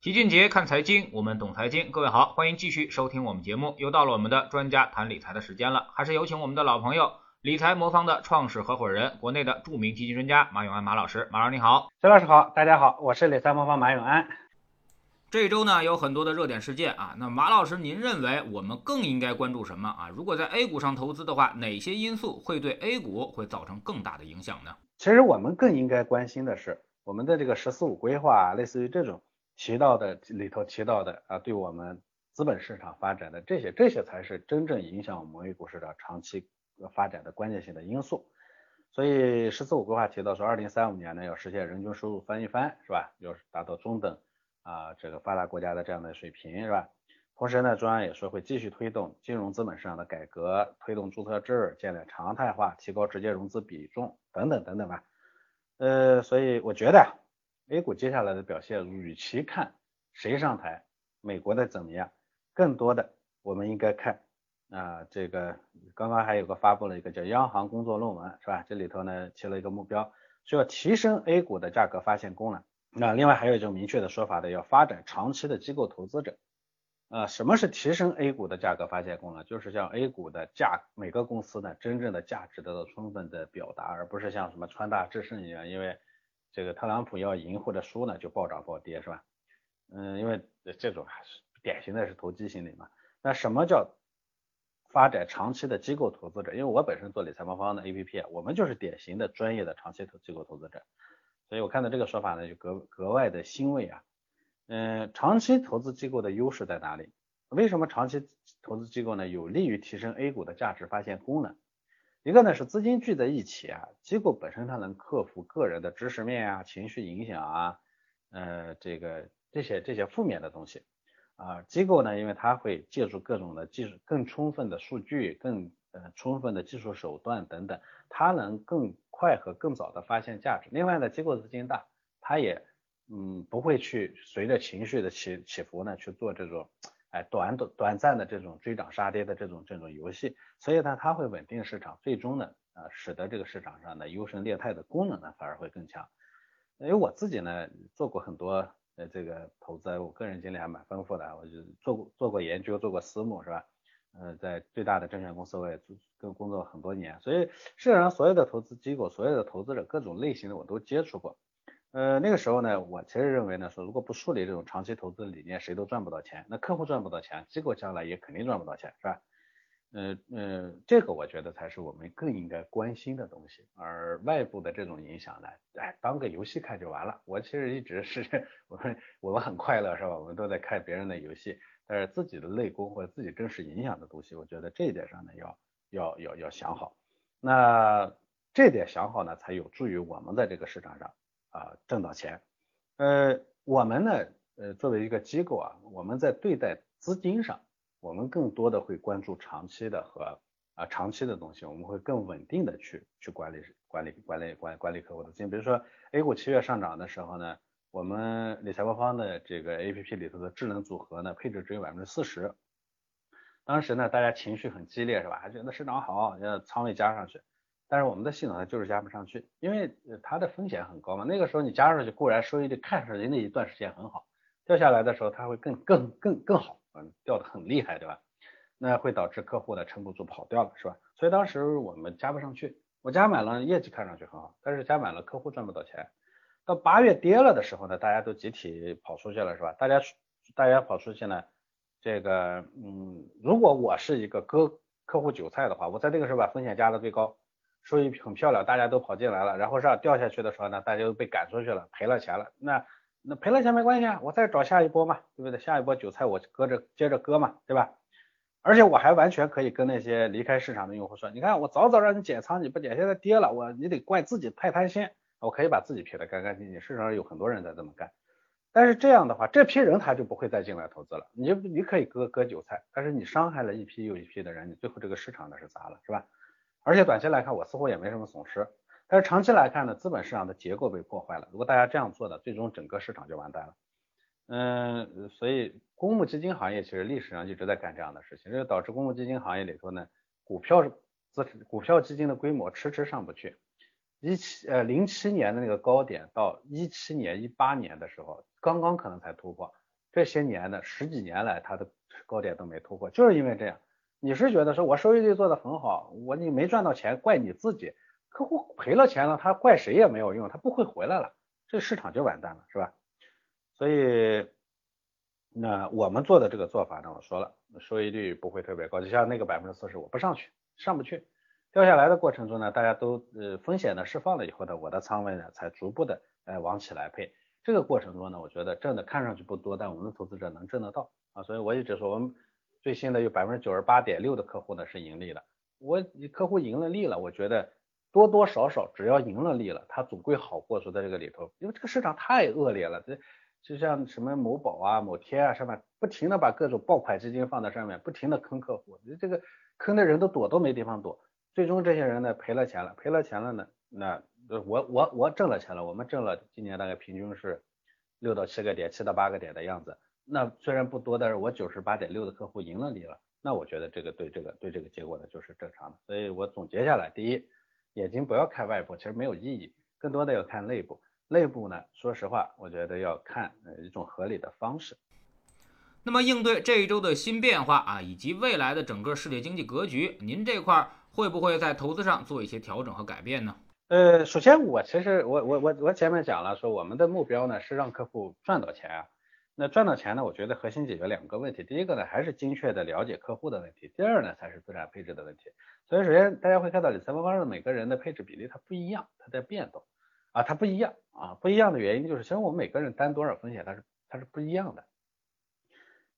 齐俊杰看财经，我们懂财经。各位好，欢迎继续收听我们节目。又到了我们的专家谈理财的时间了，还是有请我们的老朋友，理财魔方的创始合伙人，国内的著名基金专家马永安马老师。马老师你好，徐老师好，大家好，我是理财魔方马永安。这一周呢有很多的热点事件啊，那马老师您认为我们更应该关注什么啊？如果在 A 股上投资的话，哪些因素会对 A 股会造成更大的影响呢？其实我们更应该关心的是我们的这个“十四五”规划，类似于这种。提到的里头提到的啊，对我们资本市场发展的这些，这些才是真正影响我们 A 股市场长期发展的关键性的因素。所以“十四五”规划提到说，二零三五年呢要实现人均收入翻一番，是吧？要达到中等啊这个发达国家的这样的水平，是吧？同时呢，中央也说会继续推动金融资本市场的改革，推动注册制建立常态化，提高直接融资比重等等等等吧。呃，所以我觉得。A 股接下来的表现，与其看谁上台，美国的怎么样，更多的我们应该看啊，这个刚刚还有个发布了一个叫央行工作论文，是吧？这里头呢提了一个目标，需要提升 A 股的价格发现功能。那另外还有一种明确的说法的，要发展长期的机构投资者。啊，什么是提升 A 股的价格发现功能？就是像 A 股的价，每个公司呢真正的价值得到充分的表达，而不是像什么川大智胜一样，因为。这个特朗普要赢或者输呢，就暴涨暴跌是吧？嗯，因为这种还是典型的是投机心理嘛。那什么叫发展长期的机构投资者？因为我本身做理财魔方的 APP，我们就是典型的专业的长期投机构投资者，所以我看到这个说法呢，就格格外的欣慰啊。嗯，长期投资机构的优势在哪里？为什么长期投资机构呢有利于提升 A 股的价值发现功能？一个呢是资金聚在一起啊，机构本身它能克服个人的知识面啊、情绪影响啊，呃，这个这些这些负面的东西啊，机构呢，因为它会借助各种的技术、更充分的数据、更呃充分的技术手段等等，它能更快和更早的发现价值。另外呢，机构资金大，它也嗯不会去随着情绪的起起伏呢去做这种。短短短暂的这种追涨杀跌的这种这种游戏，所以呢，它会稳定市场，最终呢，呃，使得这个市场上的优胜劣汰的功能呢，反而会更强。因为我自己呢，做过很多呃这个投资，我个人经历还蛮丰富的，我就做过做过研究，做过私募，是吧？呃，在最大的证券公司我也做跟工作很多年，所以市场上所有的投资机构，所有的投资者，各种类型的我都接触过。呃，那个时候呢，我其实认为呢，说如果不树立这种长期投资的理念，谁都赚不到钱。那客户赚不到钱，机构将来也肯定赚不到钱，是吧？嗯嗯，这个我觉得才是我们更应该关心的东西。而外部的这种影响呢，哎，当个游戏看就完了。我其实一直是我们我们很快乐，是吧？我们都在看别人的游戏，但是自己的内功或者自己真实影响的东西，我觉得这一点上呢，要要要要想好。那这点想好呢，才有助于我们在这个市场上。啊，挣到钱，呃，我们呢，呃，作为一个机构啊，我们在对待资金上，我们更多的会关注长期的和啊长期的东西，我们会更稳定的去去管理管理管理管管理客户的资金。比如说 A 股七月上涨的时候呢，我们理财魔方的这个 APP 里头的智能组合呢，配置只有百分之四十，当时呢，大家情绪很激烈是吧？还觉得市场好，要仓位加上去。但是我们的系统呢就是加不上去，因为它的风险很高嘛。那个时候你加上去固然收益率看上去那一段时间很好，掉下来的时候它会更更更更好，嗯，掉的很厉害，对吧？那会导致客户呢撑不住跑掉了，是吧？所以当时我们加不上去，我加满了，业绩看上去很好，但是加满了客户赚不到钱。到八月跌了的时候呢，大家都集体跑出去了，是吧？大家大家跑出去呢，这个嗯，如果我是一个割客户韭菜的话，我在这个时候把风险加到最高。收益很漂亮，大家都跑进来了，然后这样掉下去的时候呢，大家都被赶出去了，赔了钱了。那那赔了钱没关系啊，我再找下一波嘛，对不对？下一波韭菜我割着接着割嘛，对吧？而且我还完全可以跟那些离开市场的用户说，你看我早早让你减仓你不减，现在跌了，我你得怪自己太贪心，我可以把自己撇得干干净净。市场上有很多人在这么干，但是这样的话，这批人他就不会再进来投资了。你你可以割割韭菜，但是你伤害了一批又一批的人，你最后这个市场那是砸了，是吧？而且短期来看，我似乎也没什么损失。但是长期来看呢，资本市场的结构被破坏了。如果大家这样做的，最终整个市场就完蛋了。嗯，所以公募基金行业其实历史上一直在干这样的事情，这就导致公募基金行业里头呢，股票资股票基金的规模迟迟上不去。一七呃零七年的那个高点到一七年一八年的时候，刚刚可能才突破，这些年的十几年来它的高点都没突破，就是因为这样。你是觉得说我收益率做的很好，我你没赚到钱怪你自己，客户赔了钱了，他怪谁也没有用，他不会回来了，这市场就完蛋了，是吧？所以那我们做的这个做法呢，我说了，收益率不会特别高，就像那个百分之四十，我不上去，上不去。掉下来的过程中呢，大家都呃风险呢释放了以后呢，我的仓位呢才逐步的呃往起来配。这个过程中呢，我觉得挣的看上去不多，但我们的投资者能挣得到啊。所以我一直说，我们最新的有百分之九十八点六的客户呢是盈利的。我客户盈了利了，我觉得多多少少只要盈了利了，他总归好过说在这个里头，因为这个市场太恶劣了。这就像什么某宝啊、某天啊上面不停的把各种爆款基金放在上面，不停的坑客户，这个坑的人都躲都没地方躲。最终这些人呢赔了钱了，赔了钱了呢，那我我我挣了钱了，我们挣了今年大概平均是六到七个点，七到八个点的样子。那虽然不多，但是我九十八点六的客户赢了你了，那我觉得这个对这个对这个结果呢就是正常的。所以我总结下来，第一，眼睛不要看外部，其实没有意义，更多的要看内部。内部呢，说实话，我觉得要看一种合理的方式。那么应对这一周的新变化啊，以及未来的整个世界经济格局，您这块儿。会不会在投资上做一些调整和改变呢？呃，首先我其实我我我我前面讲了，说我们的目标呢是让客户赚到钱啊。那赚到钱呢，我觉得核心解决两个问题，第一个呢还是精确的了解客户的问题，第二呢才是资产配置的问题。所以首先大家会看到理财魔方的每个人的配置比例它不一样，它在变动啊，它不一样啊，不一样的原因就是其实我们每个人担多少风险它是它是不一样的。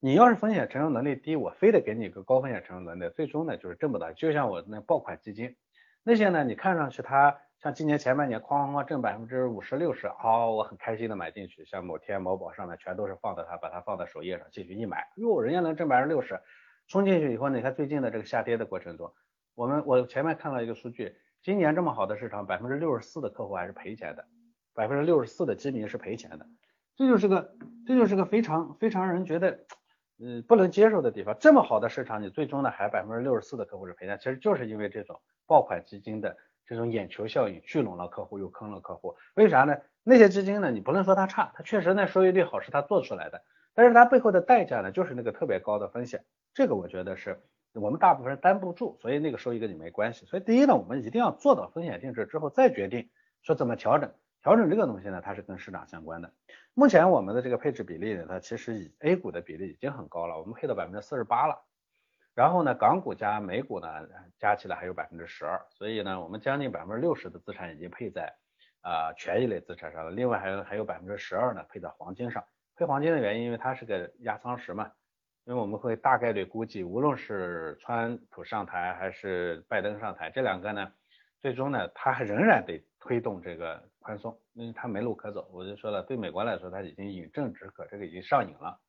你要是风险承受能力低，我非得给你一个高风险承受能力，最终呢就是挣不到。就像我那爆款基金，那些呢你看上去它像今年前半年哐哐哐挣百分之五十六十，好，我很开心的买进去。像某天某宝上面全都是放的它，把它放在首页上继续一买，哟，人家能挣百分之六十，冲进去以后，你看最近的这个下跌的过程中，我们我前面看到一个数据，今年这么好的市场，百分之六十四的客户还是赔钱的，百分之六十四的基民是赔钱的，这就是个这就是个非常非常让人觉得。嗯，不能接受的地方，这么好的市场，你最终呢还百分之六十四的客户是赔钱，其实就是因为这种爆款基金的这种眼球效应，聚拢了客户又坑了客户。为啥呢？那些基金呢，你不能说它差，它确实那收益率好是它做出来的，但是它背后的代价呢，就是那个特别高的风险。这个我觉得是我们大部分人担不住，所以那个收益跟你没关系。所以第一呢，我们一定要做到风险定制之后再决定说怎么调整。调整这个东西呢，它是跟市场相关的。目前我们的这个配置比例呢，它其实以 A 股的比例已经很高了，我们配到百分之四十八了。然后呢，港股加美股呢，加起来还有百分之十二，所以呢，我们将近百分之六十的资产已经配在啊权益类资产上了。另外还有还有百分之十二呢配在黄金上。配黄金的原因，因为它是个压舱石嘛，因为我们会大概率估计，无论是川普上台还是拜登上台，这两个呢，最终呢，它还仍然得推动这个。宽松，因为它没路可走，我就说了，对美国来说，它已经饮鸩止渴，这个已经上瘾了。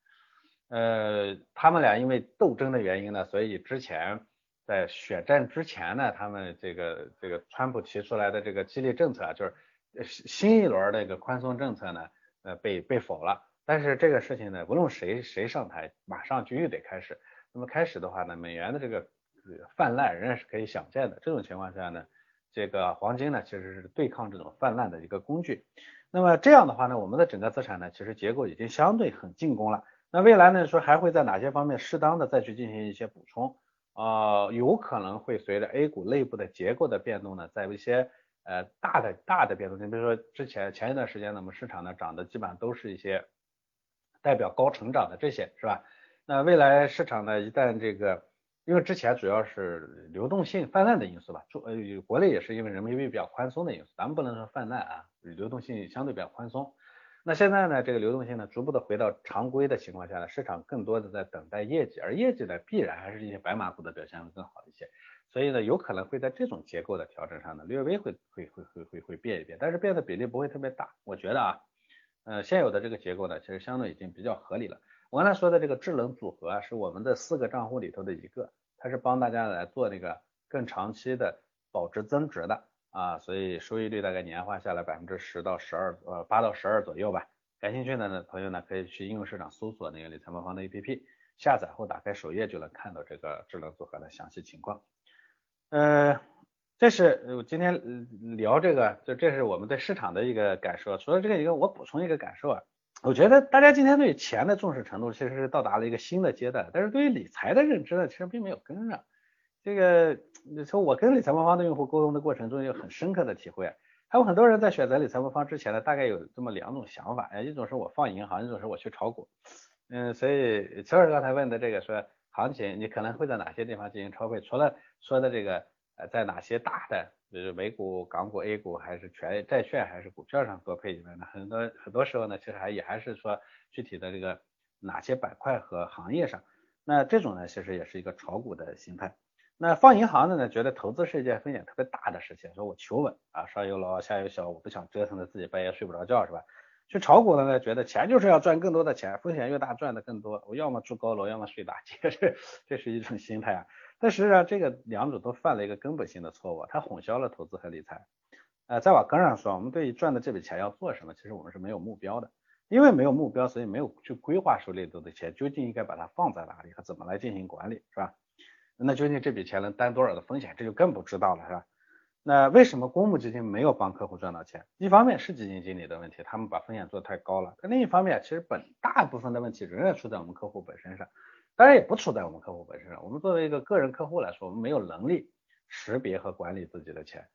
呃，他们俩因为斗争的原因呢，所以之前在选战之前呢，他们这个这个川普提出来的这个激励政策啊，就是新一轮那个宽松政策呢，呃，被被否了。但是这个事情呢，无论谁谁上台，马上就又得开始。那么开始的话呢，美元的这个泛滥仍然是可以想见的。这种情况下呢。这个黄金呢，其实是对抗这种泛滥的一个工具。那么这样的话呢，我们的整个资产呢，其实结构已经相对很进攻了。那未来呢，说还会在哪些方面适当的再去进行一些补充？啊，有可能会随着 A 股内部的结构的变动呢，在一些呃大的大的变动，你比如说之前前一段时间呢，我们市场呢涨的基本上都是一些代表高成长的这些，是吧？那未来市场呢，一旦这个因为之前主要是流动性泛滥的因素吧，中呃国内也是因为人民币比较宽松的因素，咱们不能说泛滥啊，流动性相对比较宽松。那现在呢，这个流动性呢逐步的回到常规的情况下呢，市场更多的在等待业绩，而业绩呢必然还是一些白马股的表现会更好一些，所以呢有可能会在这种结构的调整上呢略微会会会会会会变一变，但是变的比例不会特别大，我觉得啊，呃现有的这个结构呢其实相对已经比较合理了。我刚才说的这个智能组合啊，是我们的四个账户里头的一个，它是帮大家来做那个更长期的保值增值的啊，所以收益率大概年化下来百分之十到十二，呃八到十二左右吧。感兴趣的呢朋友呢，可以去应用市场搜索那个理财魔方的 APP，下载后打开首页就能看到这个智能组合的详细情况。呃，这是我今天聊这个，就这是我们对市场的一个感受。除了这个一个，我补充一个感受啊。我觉得大家今天对钱的重视程度其实是到达了一个新的阶段，但是对于理财的认知呢，其实并没有跟上。这个你说我跟理财魔方的用户沟通的过程中有很深刻的体会，还有很多人在选择理财魔方之前呢，大概有这么两种想法，一种是我放银行，一种是我去炒股。嗯，所以乔尔刚才问的这个说行情，你可能会在哪些地方进行抄配？除了说的这个呃，在哪些大的？就是美股、港股、A 股还是全债券还是股票上多配以外呢？很多很多时候呢，其实还也还是说具体的这个哪些板块和行业上。那这种呢，其实也是一个炒股的心态。那放银行的呢，觉得投资是一件风险特别大的事情，说我求稳啊，上有老下有小，我不想折腾的自己半夜睡不着觉是吧？去炒股的呢，觉得钱就是要赚更多的钱，风险越大赚的更多，我要么住高楼，要么睡大街，这这是一种心态啊。但实际上，这个两种都犯了一个根本性的错误，它混淆了投资和理财。呃，再往根上说，我们对于赚的这笔钱要做什么，其实我们是没有目标的，因为没有目标，所以没有去规划手里头的钱究竟应该把它放在哪里和怎么来进行管理，是吧？那究竟这笔钱能担多少的风险，这就更不知道了，是吧？那为什么公募基金没有帮客户赚到钱？一方面是基金经理的问题，他们把风险做太高了；但另一方面，其实本大部分的问题仍然出在我们客户本身上。当然也不出在我们客户本身上。我们作为一个个人客户来说，我们没有能力识别和管理自己的钱，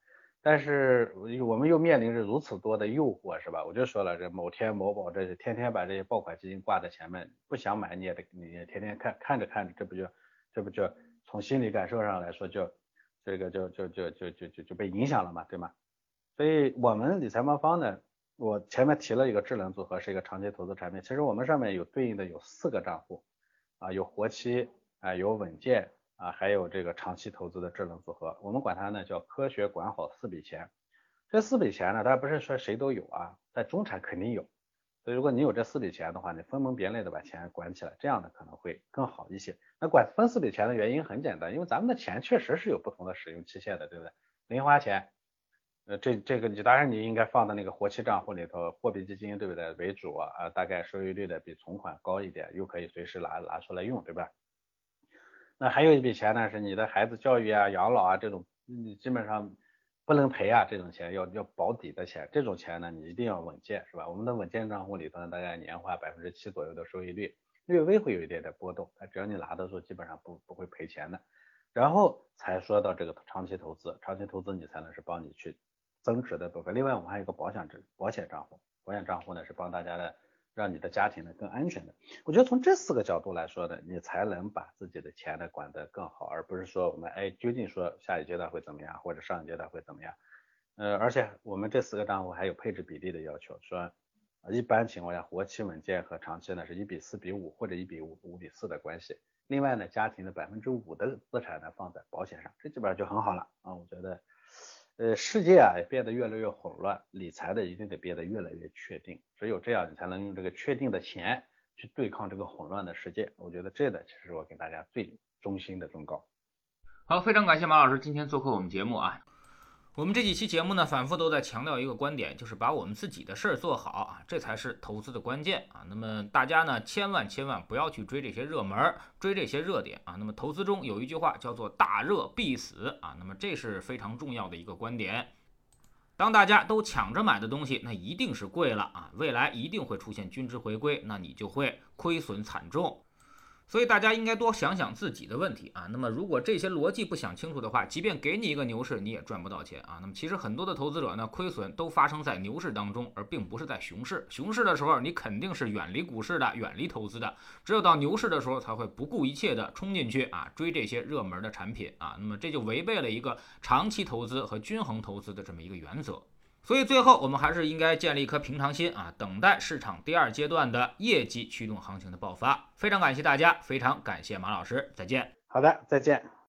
但是我们又面临着如此多的诱惑，是吧？我就说了，这某天某宝，这些天天把这些爆款基金挂在前面，不想买你也得，你也天天看，看着看着，这不就，这不就从心理感受上来说，就这个就就就就就就就被影响了嘛，对吗？所以我们理财魔方呢，我前面提了一个智能组合，是一个长期投资产品，其实我们上面有对应的有四个账户。啊，有活期啊，有稳健啊，还有这个长期投资的智能组合，我们管它呢叫科学管好四笔钱。这四笔钱呢，它不是说谁都有啊，在中产肯定有。所以如果你有这四笔钱的话，你分门别类的把钱管起来，这样的可能会更好一些。那管分四笔钱的原因很简单，因为咱们的钱确实是有不同的使用期限的，对不对？零花钱。呃，这这个你当然你应该放在那个活期账户里头，货币基金对不对为主啊？啊，大概收益率的比存款高一点，又可以随时拿拿出来用，对吧？那还有一笔钱呢，是你的孩子教育啊、养老啊这种，你基本上不能赔啊，这种钱要要保底的钱，这种钱呢你一定要稳健，是吧？我们的稳健账户里头呢，大概年化百分之七左右的收益率，略微会有一点点波动，只要你拿得住，基本上不不会赔钱的。然后才说到这个长期投资，长期投资你才能是帮你去。增值的部分，另外我们还有个保险保险账户，保险账户呢是帮大家的，让你的家庭呢更安全的。我觉得从这四个角度来说呢，你才能把自己的钱呢管得更好，而不是说我们哎究竟说下一阶段会怎么样，或者上一阶段会怎么样。呃，而且我们这四个账户还有配置比例的要求，说一般情况下活期稳健和长期呢是一比四比五或者一比五五比四的关系。另外呢，家庭的百分之五的资产呢放在保险上，这基本上就很好了啊，我觉得。呃，世界啊也变得越来越混乱，理财的一定得变得越来越确定，只有这样，你才能用这个确定的钱去对抗这个混乱的世界。我觉得这个其实我给大家最衷心的忠告。好，非常感谢马老师今天做客我们节目啊。我们这几期节目呢，反复都在强调一个观点，就是把我们自己的事儿做好啊，这才是投资的关键啊。那么大家呢，千万千万不要去追这些热门，追这些热点啊。那么投资中有一句话叫做“大热必死”啊，那么这是非常重要的一个观点。当大家都抢着买的东西，那一定是贵了啊，未来一定会出现均值回归，那你就会亏损惨重。所以大家应该多想想自己的问题啊。那么如果这些逻辑不想清楚的话，即便给你一个牛市，你也赚不到钱啊。那么其实很多的投资者呢，亏损都发生在牛市当中，而并不是在熊市。熊市的时候，你肯定是远离股市的，远离投资的。只有到牛市的时候，才会不顾一切的冲进去啊，追这些热门的产品啊。那么这就违背了一个长期投资和均衡投资的这么一个原则。所以最后，我们还是应该建立一颗平常心啊，等待市场第二阶段的业绩驱动行情的爆发。非常感谢大家，非常感谢马老师，再见。好的，再见。